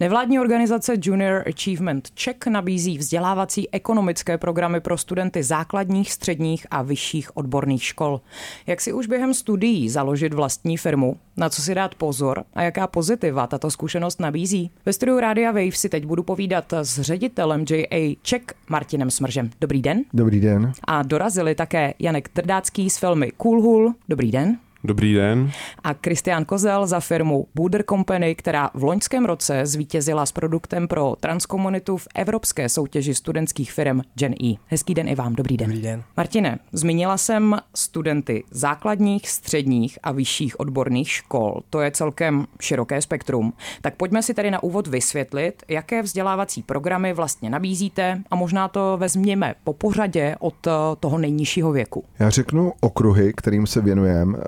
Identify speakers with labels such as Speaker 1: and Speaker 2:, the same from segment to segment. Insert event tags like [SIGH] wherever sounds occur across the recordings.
Speaker 1: Nevládní organizace Junior Achievement Czech nabízí vzdělávací ekonomické programy pro studenty základních, středních a vyšších odborných škol. Jak si už během studií založit vlastní firmu, na co si dát pozor a jaká pozitiva tato zkušenost nabízí? Ve studiu Rádia Wave si teď budu povídat s ředitelem JA Czech Martinem Smržem. Dobrý den.
Speaker 2: Dobrý den.
Speaker 1: A dorazili také Janek Trdácký z filmy Cool Hull. Dobrý den.
Speaker 3: Dobrý den.
Speaker 1: A Kristián Kozel za firmu Buder Company, která v loňském roce zvítězila s produktem pro transkomunitu v evropské soutěži studentských firm Gen E. Hezký den i vám, dobrý den.
Speaker 4: Dobrý den.
Speaker 1: Martine, zmínila jsem studenty základních, středních a vyšších odborných škol. To je celkem široké spektrum. Tak pojďme si tady na úvod vysvětlit, jaké vzdělávací programy vlastně nabízíte a možná to vezměme po pořadě od toho nejnižšího věku.
Speaker 2: Já řeknu okruhy, kterým se věnujeme.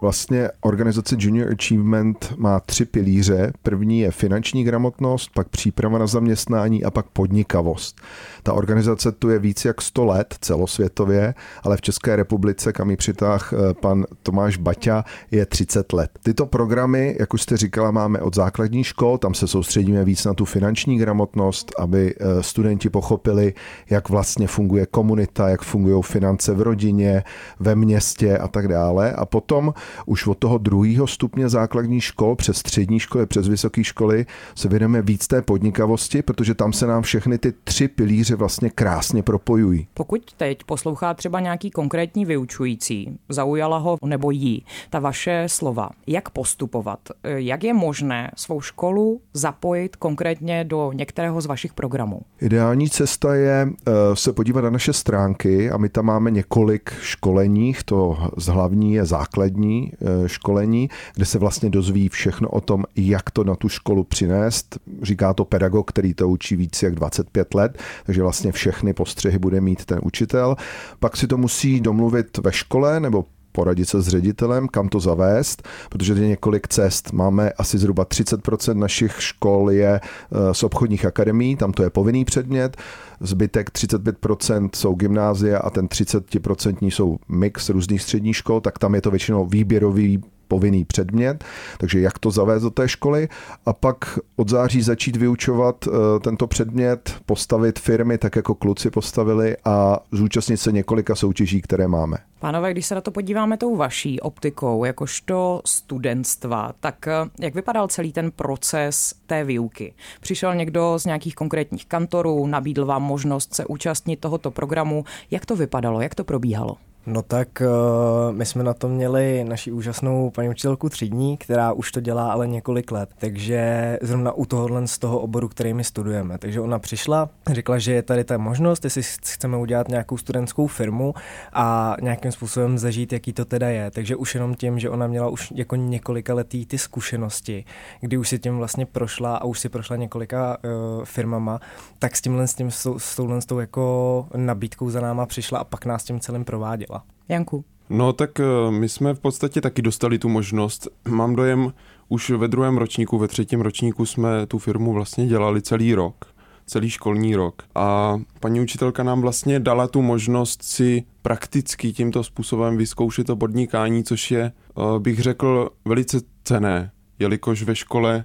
Speaker 2: Vlastně organizace Junior Achievement má tři pilíře. První je finanční gramotnost, pak příprava na zaměstnání a pak podnikavost. Ta organizace tu je víc jak 100 let celosvětově, ale v České republice, kam ji přitáh eh, pan Tomáš Baťa, je 30 let. Tyto programy, jak už jste říkala, máme od základní škol, tam se soustředíme víc na tu finanční gramotnost, aby eh, studenti pochopili, jak vlastně funguje komunita, jak fungují finance v rodině, ve městě a tak dále. A potom už od toho druhého stupně základní škol přes střední školy, přes vysoké školy se věnujeme víc té podnikavosti, protože tam se nám všechny ty tři pilíře vlastně krásně propojují.
Speaker 1: Pokud teď poslouchá třeba nějaký konkrétní vyučující, zaujala ho nebo jí ta vaše slova, jak postupovat, jak je možné svou školu zapojit konkrétně do některého z vašich programů?
Speaker 2: Ideální cesta je eh, se podívat na naše stránky a my tam máme několik školeních, to z hlavní je základní, Eh, školení, kde se vlastně dozví všechno o tom, jak to na tu školu přinést. Říká to pedagog, který to učí víc jak 25 let, takže vlastně všechny postřehy bude mít ten učitel. Pak si to musí domluvit ve škole nebo poradit se s ředitelem, kam to zavést, protože je několik cest. Máme asi zhruba 30% našich škol je eh, z obchodních akademí, tam to je povinný předmět, zbytek 35% jsou gymnázia a ten 30% jsou mix různých středních škol, tak tam je to většinou výběrový povinný předmět, takže jak to zavést do té školy a pak od září začít vyučovat eh, tento předmět, postavit firmy tak, jako kluci postavili a zúčastnit se několika soutěží, které máme.
Speaker 1: Pánové, když se na to podíváme tou vaší optikou, jakožto studentstva, tak eh, jak vypadal celý ten proces té výuky? Přišel někdo z nějakých konkrétních kantorů, nabídl vám možnost se účastnit tohoto programu. Jak to vypadalo, jak to probíhalo?
Speaker 4: No tak uh, my jsme na to měli naši úžasnou paní učitelku třídní, která už to dělá ale několik let, takže zrovna u tohohle z toho oboru, který my studujeme. Takže ona přišla, řekla, že je tady ta možnost, jestli chceme udělat nějakou studentskou firmu a nějakým způsobem zažít, jaký to teda je. Takže už jenom tím, že ona měla už jako několika letý ty zkušenosti, kdy už si tím vlastně prošla a už si prošla několika uh, firmama, tak s tímhle s tím, s, s touhle s tou jako nabídkou za náma přišla a pak nás tím celým prováděla.
Speaker 1: Janku.
Speaker 3: No tak eh, my jsme v podstatě taky dostali tu možnost. Mám dojem, už ve druhém ročníku, ve třetím ročníku jsme tu firmu vlastně dělali celý rok, celý školní rok. A paní učitelka nám vlastně dala tu možnost si prakticky tímto způsobem vyzkoušet to podnikání, což je, eh, bych řekl, velice cené, jelikož ve škole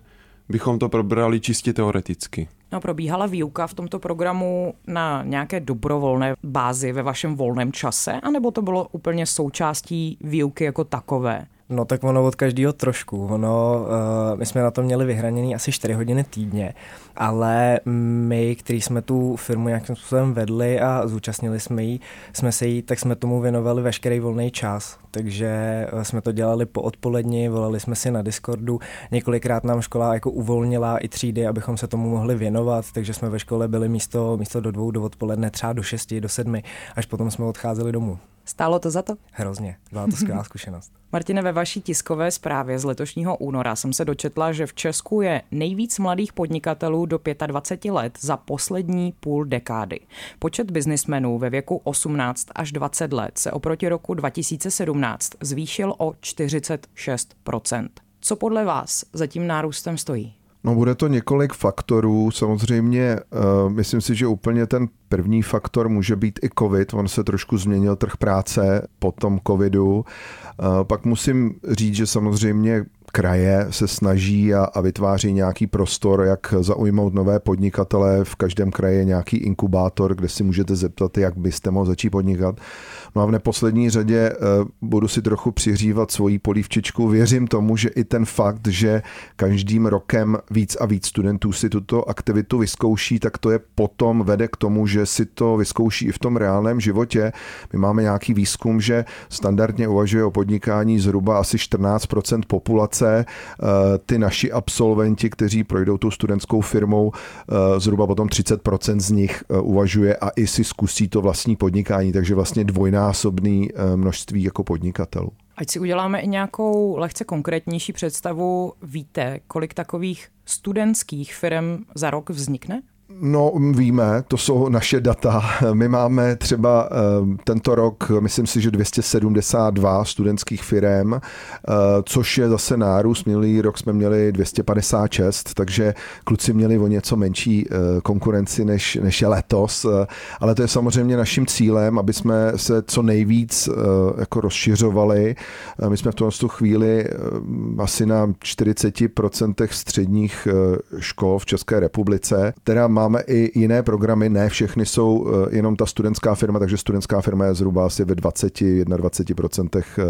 Speaker 3: bychom to probrali čistě teoreticky.
Speaker 1: No, probíhala výuka v tomto programu na nějaké dobrovolné bázi ve vašem volném čase, anebo to bylo úplně součástí výuky jako takové?
Speaker 4: No tak ono od každého trošku. Ono, uh, my jsme na to měli vyhraněný asi 4 hodiny týdně, ale my, kteří jsme tu firmu nějakým způsobem vedli a zúčastnili jsme, jí, jsme se jí, tak jsme tomu věnovali veškerý volný čas. Takže eh, jsme to dělali po odpoledni, volali jsme si na Discordu, několikrát nám škola jako uvolnila i třídy, abychom se tomu mohli věnovat, takže jsme ve škole byli místo, místo do dvou do odpoledne třeba do šesti, do sedmi, až potom jsme odcházeli domů.
Speaker 1: Stálo to za to?
Speaker 4: Hrozně, byla to skvělá [LAUGHS] zkušenost.
Speaker 1: Martine, ve vaší tiskové zprávě z letošního února jsem se dočetla, že v Česku je nejvíc mladých podnikatelů do 25 let za poslední půl dekády. Počet biznismenů ve věku 18 až 20 let se oproti roku 2017 zvýšil o 46% Co podle vás za tím nárůstem stojí?
Speaker 2: No bude to několik faktorů. Samozřejmě uh, myslím si, že úplně ten první faktor může být i covid. On se trošku změnil trh práce po tom covidu. Uh, pak musím říct, že samozřejmě kraje se snaží a, a vytváří nějaký prostor, jak zaujmout nové podnikatele. V každém kraji je nějaký inkubátor, kde si můžete zeptat, jak byste mohl začít podnikat. No a v neposlední řadě eh, budu si trochu přihřívat svoji polívčičku. Věřím tomu, že i ten fakt, že každým rokem víc a víc studentů si tuto aktivitu vyzkouší, tak to je potom vede k tomu, že si to vyzkouší i v tom reálném životě. My máme nějaký výzkum, že standardně uvažuje o podnikání zhruba asi 14% populace. Eh, ty naši absolventi, kteří projdou tou studentskou firmou, eh, zhruba potom 30% z nich uvažuje a i si zkusí to vlastní podnikání, takže vlastně dvojná násobný eh, množství jako podnikatelů.
Speaker 1: Ať si uděláme i nějakou lehce konkrétnější představu, víte, kolik takových studentských firm za rok vznikne?
Speaker 2: No, víme, to jsou naše data. [LAUGHS] My máme třeba eh, tento rok, myslím si, že 272 studentských firm, eh, což je zase nárůst. Minulý rok jsme měli 256, takže kluci měli o něco menší eh, konkurenci než, než je letos. Ale to je samozřejmě naším cílem, aby jsme se co nejvíc jako rozšiřovali. My jsme v tomto chvíli asi na 40% středních škol v České republice, která máme i jiné programy, ne všechny jsou eh, jenom ta studentská firma, takže studentská firma je zhruba asi ve 20-21% eh,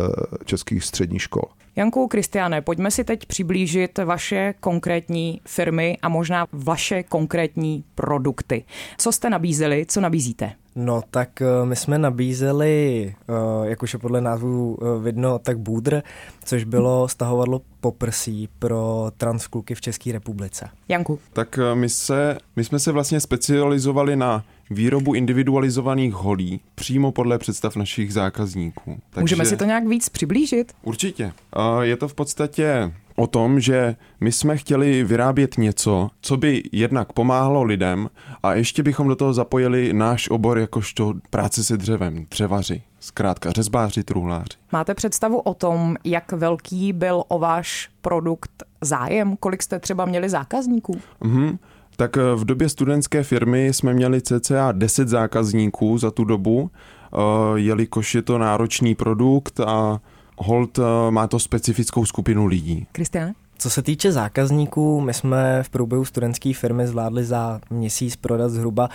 Speaker 2: českých středních škol.
Speaker 1: Janku Kristiane, pojďme si teď přiblížit vaše konkrétní firmy a možná vaše konkrétní produkty. Co jste nabízeli, co nabízíte?
Speaker 4: No tak eh, my jsme nabízeli, eh, jak už je podle názvu eh, vidno, tak bůdr, což bylo stahovadlo poprsí pro transkluky v České republice.
Speaker 1: Janku.
Speaker 3: Tak my, se, my jsme se vlastně specializovali na výrobu individualizovaných holí přímo podle představ našich zákazníků.
Speaker 1: Takže... Můžeme si to nějak víc přiblížit?
Speaker 3: Určitě. Je to v podstatě o tom, že my jsme chtěli vyrábět něco, co by jednak pomáhalo lidem a ještě bychom do toho zapojili náš obor jakožto práce se dřevem, dřevaři, zkrátka řezbáři, truhláři.
Speaker 1: Máte představu o tom, jak velký byl o váš produkt zájem? Kolik jste třeba měli zákazníků?
Speaker 3: Mhm. Tak eh, v době studentské firmy jsme měli cca 10 zákazníků za tu dobu, eh, jelikož je to náročný produkt a hold eh, má to specifickou skupinu lidí.
Speaker 1: Kristiane?
Speaker 4: Co se týče zákazníků, my jsme v průběhu studentské firmy zvládli za měsíc prodat zhruba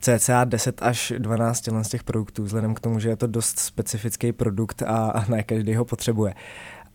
Speaker 4: cca 10 až 12 z těch produktů, vzhledem k tomu, že je to dost specifický produkt a ne každý ho potřebuje.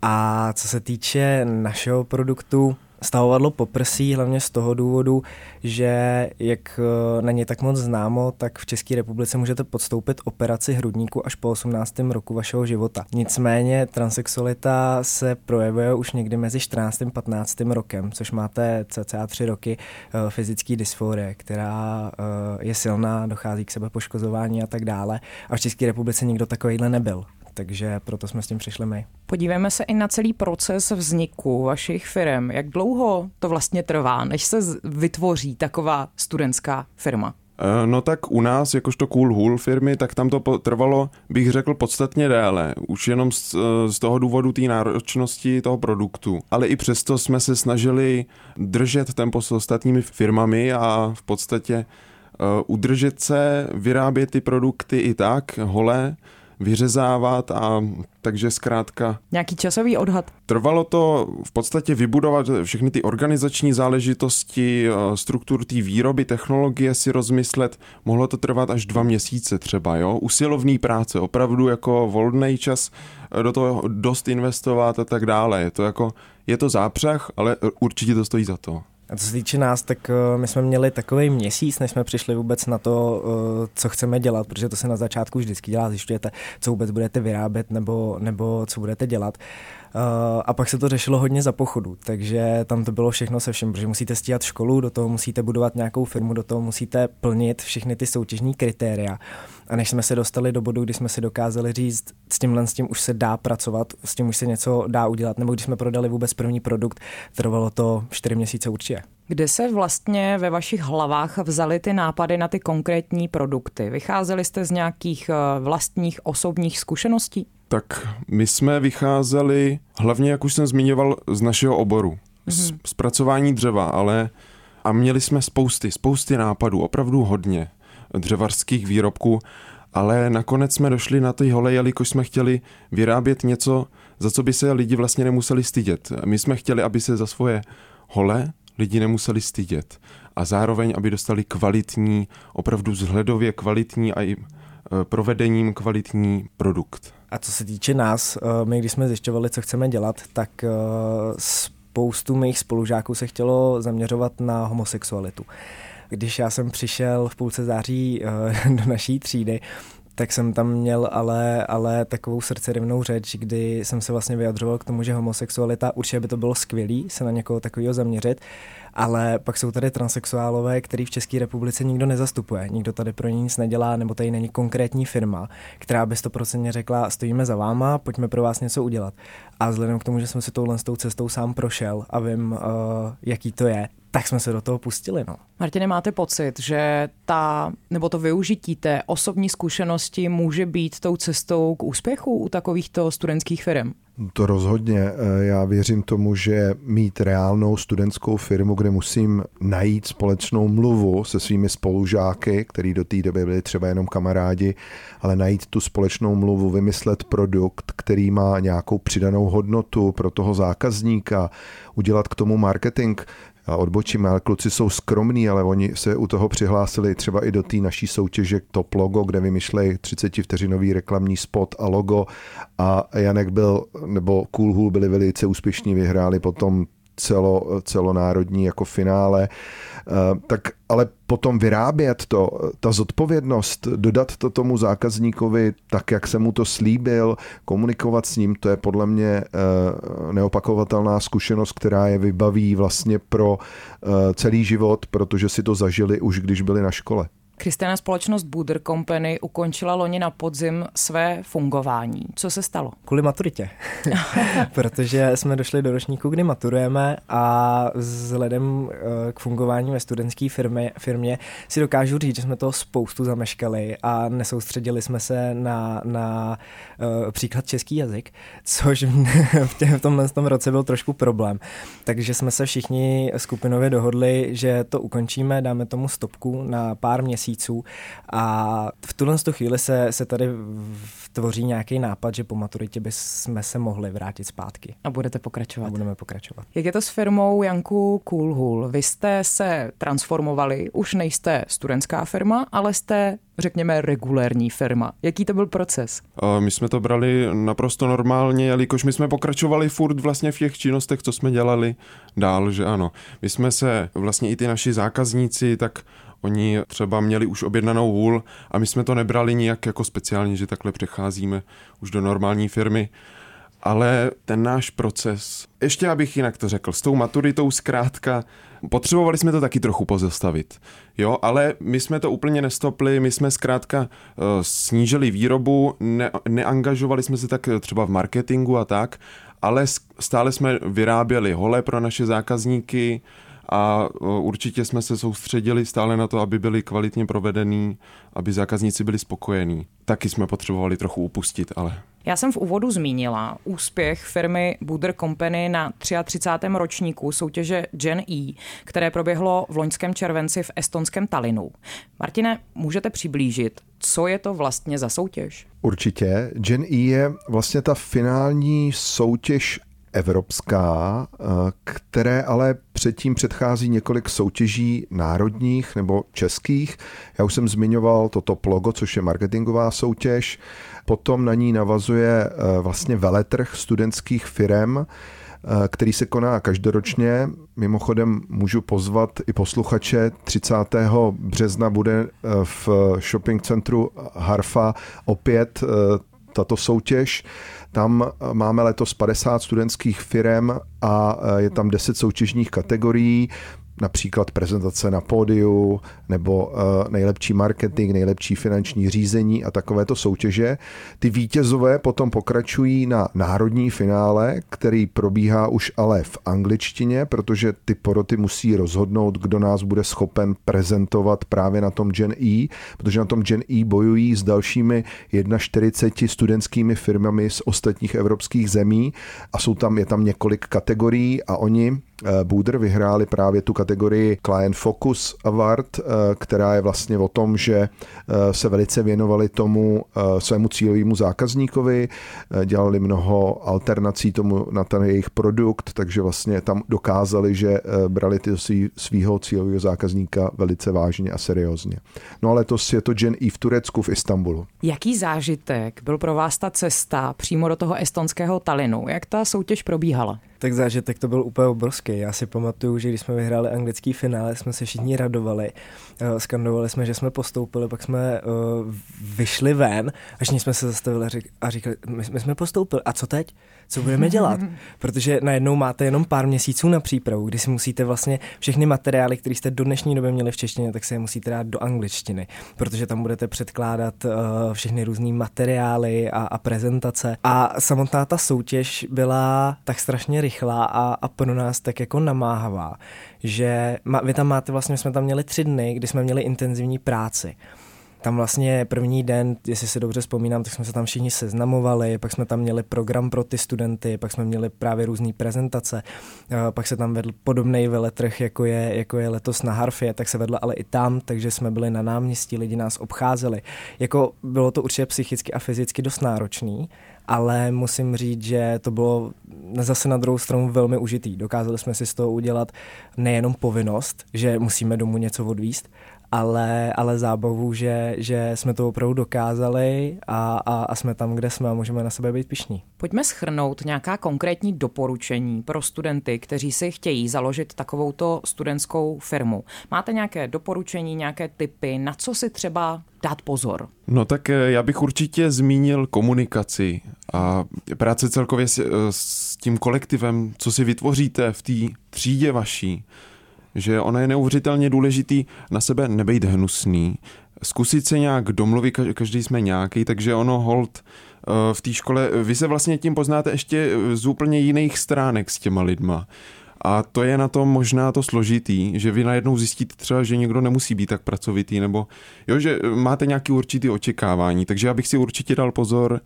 Speaker 4: A co se týče našeho produktu, Stahovadlo poprsí hlavně z toho důvodu, že jak eh, není tak moc známo, tak v České republice můžete podstoupit operaci hrudníku až po 18. roku vašeho života. Nicméně transexualita se projevuje už někdy mezi 14. a 15. rokem, což máte cca 3 roky eh, fyzické dysforie, která eh, je silná, dochází k sebepoškozování a tak dále. A v České republice nikdo takovýhle nebyl takže proto jsme s tím přišli my.
Speaker 1: Podívejme se i na celý proces vzniku vašich firm. Jak dlouho to vlastně trvá, než se vytvoří taková studentská firma?
Speaker 3: Eh, no tak u nás, jakožto Cool Hull firmy, tak tam to trvalo, bych řekl, podstatně déle. Už jenom z, z toho důvodu té náročnosti toho produktu. Ale i přesto jsme se snažili držet tempo s ostatními firmami a v podstatě uh, udržet se, vyrábět ty produkty i tak, holé, vyřezávat a takže zkrátka...
Speaker 1: Nějaký časový odhad?
Speaker 3: Trvalo to v podstatě vybudovat všechny ty organizační záležitosti, eh, struktur té výroby, technologie si rozmyslet. Mohlo to trvat až dva měsíce třeba, jo? Usilovný práce, opravdu jako volný čas eh, do toho dost investovat a tak dále. Je to jako, je to zápřah, ale určitě to stojí za to.
Speaker 4: A co se týče nás, tak uh, my jsme měli takový měsíc, než jsme přišli vůbec na to, uh, co chceme dělat, protože to se na začátku vždycky dělá, zjišťujete, co vůbec budete vyrábět nebo, nebo co budete dělat. Uh, a pak se to řešilo hodně za pochodu, takže tam to bylo všechno se všem, protože musíte stíhat školu, do toho musíte budovat nějakou firmu, do toho musíte plnit všechny ty soutěžní kritéria. A než jsme se dostali do bodu, kdy jsme si dokázali říct, s tímhle s tím už se dá pracovat, s tím už se něco dá udělat, nebo když jsme prodali vůbec první produkt, trvalo to čtyři měsíce určitě.
Speaker 1: Kde se vlastně ve vašich hlavách vzaly ty nápady na ty konkrétní produkty? Vycházeli jste z nějakých eh, vlastních osobních zkušeností?
Speaker 3: Tak my jsme vycházeli hlavně, jak už jsem zmiňoval, z našeho oboru. Mm-hmm. Zpracování dřeva, ale a měli jsme spousty, spousty nápadů, opravdu hodně dřevařských výrobků ale nakonec jsme došli na ty hole, jelikož jsme chtěli vyrábět něco, za co by se lidi vlastně nemuseli stydět. My jsme chtěli, aby se za svoje hole lidi nemuseli stydět a zároveň, aby dostali kvalitní, opravdu vzhledově kvalitní a i e, provedením kvalitní produkt.
Speaker 4: A co se týče nás, e, my když jsme zjišťovali, co chceme dělat, tak e, spoustu mých spolužáků se chtělo zaměřovat na homosexualitu. Když já jsem přišel v půlce září [LAUGHS] do naší třídy, tak jsem tam měl ale, ale takovou srdcerivnou řeč, kdy jsem se vlastně vyjadřoval k tomu, že homosexualita, určitě by to bylo skvělý se na někoho takového zaměřit, ale pak jsou tady transexuálové, který v České republice nikdo nezastupuje, nikdo tady pro ně nic nedělá, nebo tady není konkrétní firma, která by 100% řekla, stojíme za váma, pojďme pro vás něco udělat. A vzhledem k tomu, že jsem si touhle s tou cestou sám prošel a vím, uh, jaký to je, tak jsme se do toho pustili. No.
Speaker 1: Martine, máte pocit, že ta, nebo to využití té osobní zkušenosti může být tou cestou k úspěchu u takovýchto studentských firm?
Speaker 2: To rozhodně. Eh, já věřím tomu, že mít reálnou studentskou firmu, kde musím najít společnou mluvu se svými spolužáky, který do té doby byli třeba jenom kamarádi, ale najít tu společnou mluvu, vymyslet produkt, který má nějakou přidanou hodnotu pro toho zákazníka, udělat k tomu marketing, a odbočíme, ale kluci jsou skromní, ale oni se u toho přihlásili třeba i do té naší soutěže Top Logo, kde vymýšlejí 30 vteřinový reklamní spot a logo. A Janek byl, nebo Cool byli velice úspěšní, vyhráli potom celo, celonárodní jako finále, eh, tak ale potom vyrábět to, ta zodpovědnost, dodat to tomu zákazníkovi tak, jak jsem mu to slíbil, komunikovat s ním, to je podle mě eh, neopakovatelná zkušenost, která je vybaví vlastně pro eh, celý život, protože si to zažili už, když byli na škole.
Speaker 1: Kristina společnost Buder Company ukončila loni na podzim své fungování. Co se stalo?
Speaker 4: Kvůli maturitě. [LAUGHS] Protože jsme došli do ročníku, kdy maturujeme a vzhledem eh, k fungování ve studentské firmě, firmě si dokážu říct, že jsme toho spoustu zameškali a nesoustředili jsme se na, na uh, příklad český jazyk, což [LAUGHS] v, tě, v tomhle tom roce byl trošku problém. Takže jsme se všichni skupinově dohodli, že to ukončíme, dáme tomu stopku na pár měsíců měsíců a v tuhle chvíli se, se tady tvoří nějaký nápad, že po maturitě bychom se mohli vrátit zpátky.
Speaker 1: A budete pokračovat.
Speaker 4: A budeme pokračovat.
Speaker 1: Jak je to s firmou Janku Coolhul? Vy jste se transformovali, už nejste studentská firma, ale jste řekněme, regulérní firma. Jaký to byl proces?
Speaker 3: My jsme to brali naprosto normálně, jelikož my jsme pokračovali furt vlastně v těch činnostech, co jsme dělali dál, že ano. My jsme se, vlastně i ty naši zákazníci, tak Oni třeba měli už objednanou hůl a my jsme to nebrali nijak jako speciálně, že takhle přecházíme už do normální firmy. Ale ten náš proces, ještě abych jinak to řekl, s tou maturitou zkrátka, potřebovali jsme to taky trochu pozastavit. Jo, ale my jsme to úplně nestopli, my jsme zkrátka uh, snížili výrobu, ne, neangažovali jsme se tak třeba v marketingu a tak, ale stále jsme vyráběli hole pro naše zákazníky, a určitě jsme se soustředili stále na to, aby byly kvalitně provedený, aby zákazníci byli spokojení. Taky jsme potřebovali trochu upustit, ale...
Speaker 1: Já jsem v úvodu zmínila úspěch firmy Buder Company na 33. ročníku soutěže Gen E, které proběhlo v loňském červenci v estonském Talinu. Martine, můžete přiblížit, co je to vlastně za soutěž?
Speaker 2: Určitě. Gen E je vlastně ta finální soutěž evropská, eh, které ale předtím předchází několik soutěží národních nebo českých. Já už jsem zmiňoval toto logo, což je marketingová soutěž. Potom na ní navazuje eh, vlastně veletrh studentských firm, eh, který se koná každoročně. Mimochodem můžu pozvat i posluchače. 30. března bude v shopping centru Harfa opět tato soutěž. Tam eh, máme letos 50 studentských firm a eh, je tam 10 soutěžních kategorií například prezentace na pódiu nebo eh, nejlepší marketing, nejlepší finanční řízení a takovéto soutěže. Ty vítězové potom pokračují na národní finále, který probíhá už ale v angličtině, protože ty poroty musí rozhodnout, kdo nás bude schopen prezentovat právě na tom Gen E, protože na tom Gen E bojují s dalšími 41 studentskými firmami z ostatních evropských zemí a jsou tam, je tam několik kategorií a oni Budr vyhráli právě tu kategorii Client Focus Award, která je vlastně o tom, že se velice věnovali tomu svému cílovému zákazníkovi, dělali mnoho alternací tomu na ten jejich produkt, takže vlastně tam dokázali, že brali ty svýho cílového zákazníka velice vážně a seriózně. No ale to je to Gen E v Turecku, v Istanbulu.
Speaker 1: Jaký zážitek byl pro vás ta cesta přímo do toho estonského Talinu? Jak ta soutěž probíhala?
Speaker 4: Tak zážitek to byl úplně obrovský. Já si pamatuju, že když jsme vyhráli anglický finále, jsme se všichni radovali. Eh, skandovali jsme, že jsme postoupili, pak jsme uh, vyšli ven, až jsme se zastavili a říkali, my, my jsme postoupili, a co teď? Co budeme dělat? [LAUGHS] Protože najednou máte jenom pár měsíců na přípravu, kdy si musíte vlastně všechny materiály, které jste do dnešní doby měli v češtině, tak se je musíte dát do angličtiny, protože tam budete předkládat uh, všechny různé materiály a, a prezentace. A samotná ta soutěž byla tak strašně rychlá a, a pro nás tak jako namáhavá, že ma, vy tam máte vlastně, jsme tam měli tři dny, kdy jsme měli intenzivní práci. Tam vlastně první den, jestli si dobře vzpomínám, tak jsme se tam všichni seznamovali, pak jsme tam měli program pro ty studenty, pak jsme měli právě různé prezentace, pak se tam vedl podobný veletrh, jako je, jako je letos na Harfě, tak se vedl ale i tam, takže jsme byli na náměstí, lidi nás obcházeli. Jako bylo to určitě psychicky a fyzicky dost náročný, ale musím říct, že to bylo zase na druhou stranu velmi užitý. Dokázali jsme si z toho udělat nejenom povinnost, že musíme domů něco odvíst, ale, ale zábavu, že, že jsme to opravdu dokázali a, a, a jsme tam, kde jsme a můžeme na sebe být pišní.
Speaker 1: Pojďme schrnout nějaká konkrétní doporučení pro studenty, kteří si chtějí založit takovouto studentskou firmu. Máte nějaké doporučení, nějaké typy, na co si třeba dát pozor?
Speaker 3: No tak eh, já bych určitě zmínil komunikaci a práce celkově s, eh, s tím kolektivem, co si vytvoříte v té třídě vaší, že ona je neuvěřitelně důležitý na sebe nebejt hnusný, zkusit se nějak domluvit, každý jsme nějaký, takže ono hold eh, v té škole, vy se vlastně tím poznáte ještě z úplně jiných stránek s těma lidma. A to je na tom možná to složitý, že vy najednou zjistíte třeba, že někdo nemusí být tak pracovitý, nebo jo, že máte nějaký určitý očekávání. Takže já bych si určitě dal pozor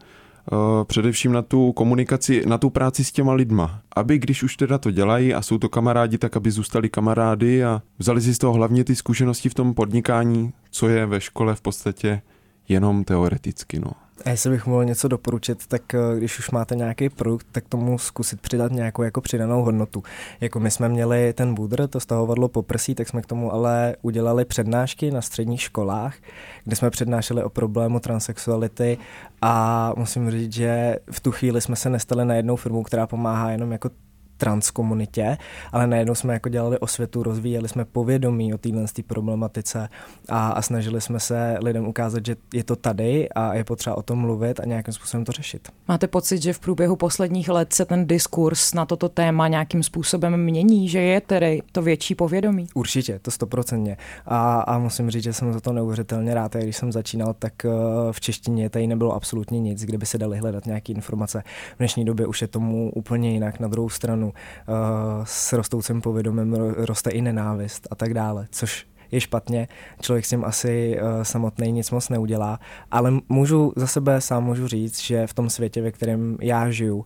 Speaker 3: především na tu komunikaci, na tu práci s těma lidma. Aby když už teda to dělají a jsou to kamarádi, tak aby zůstali kamarády a vzali si z toho hlavně ty zkušenosti v tom podnikání, co je ve škole v podstatě jenom teoreticky. No.
Speaker 4: A jestli bych mohl něco doporučit, tak eh, když už máte nějaký produkt, tak tomu zkusit přidat nějakou jako přidanou hodnotu. Jako my jsme měli ten budr, to stahovadlo poprsí, tak jsme k tomu ale udělali přednášky na středních školách, kde jsme přednášeli o problému transexuality a musím říct, že v tu chvíli jsme se nestali na jednou firmu, která pomáhá jenom jako transkomunitě, ale najednou jsme jako dělali osvětu, rozvíjeli jsme povědomí o téhle problematice a, a snažili jsme se lidem ukázat, že je to tady a je potřeba o tom mluvit a nějakým způsobem to řešit.
Speaker 1: Máte pocit, že v průběhu posledních let se ten diskurs na toto téma nějakým způsobem mění, že je tedy to větší povědomí?
Speaker 4: Určitě, to stoprocentně. A, a musím říct, že jsem za to neuvěřitelně rád. A když jsem začínal, tak eh, v češtině tady nebylo absolutně nic, kde by se dali hledat nějaké informace. V dnešní době už je tomu úplně jinak. Na druhou stranu stranu uh, s rostoucím povědomím roste i nenávist a tak dále, což je špatně, člověk s tím asi uh, samotný nic moc neudělá, ale můžu za sebe sám můžu říct, že v tom světě, ve kterém já žiju, uh,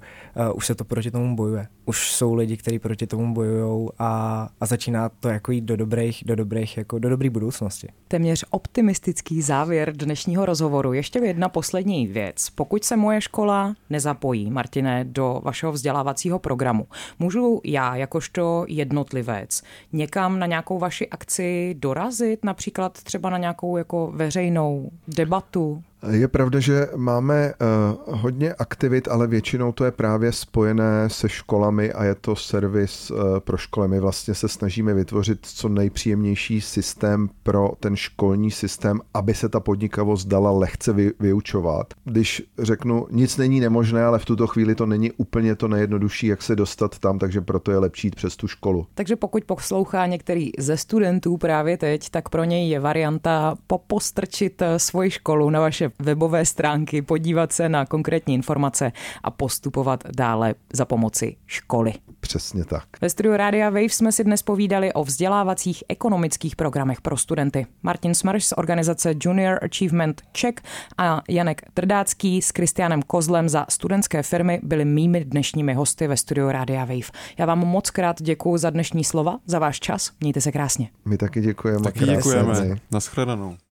Speaker 4: už se to proti tomu bojuje už jsou lidi, kteří proti tomu bojují a, a začíná to jako jít do dobrých, do dobrých, jako do dobré budoucnosti.
Speaker 1: Téměř optimistický závěr dnešního rozhovoru. Ještě jedna poslední věc. Pokud se moje škola nezapojí, Martine, do vašeho vzdělávacího programu, můžu já, jakožto jednotlivec, někam na nějakou vaši akci dorazit, například třeba na nějakou jako veřejnou debatu?
Speaker 2: Je pravda, že máme uh, hodně aktivit, ale většinou to je právě spojené se školami a je to servis uh, pro školy. My vlastně se snažíme vytvořit co nejpříjemnější systém pro ten školní systém, aby se ta podnikavost dala lehce vy, vyučovat. Když řeknu, nic není nemožné, ale v tuto chvíli to není úplně to nejjednodušší, jak se dostat tam, takže proto je lepší jít přes tu školu.
Speaker 1: Takže pokud poslouchá některý ze studentů právě teď, tak pro něj je varianta popostrčit eh, svoji školu na vaše naše webové stránky, podívat se na konkrétní informace a postupovat dále za pomoci školy.
Speaker 2: Přesně tak.
Speaker 1: Ve studiu Rádia Wave jsme si dnes povídali o vzdělávacích ekonomických programech pro studenty. Martin Smrš z organizace Junior Achievement Czech a Janek Trdácký s Kristianem Kozlem za studentské firmy byli mými dnešními hosty ve studiu Rádia Wave. Já vám moc krát děkuji za dnešní slova, za váš čas. Mějte se krásně.
Speaker 2: My taky děkujeme.
Speaker 3: Taky děkujeme. Naschledanou.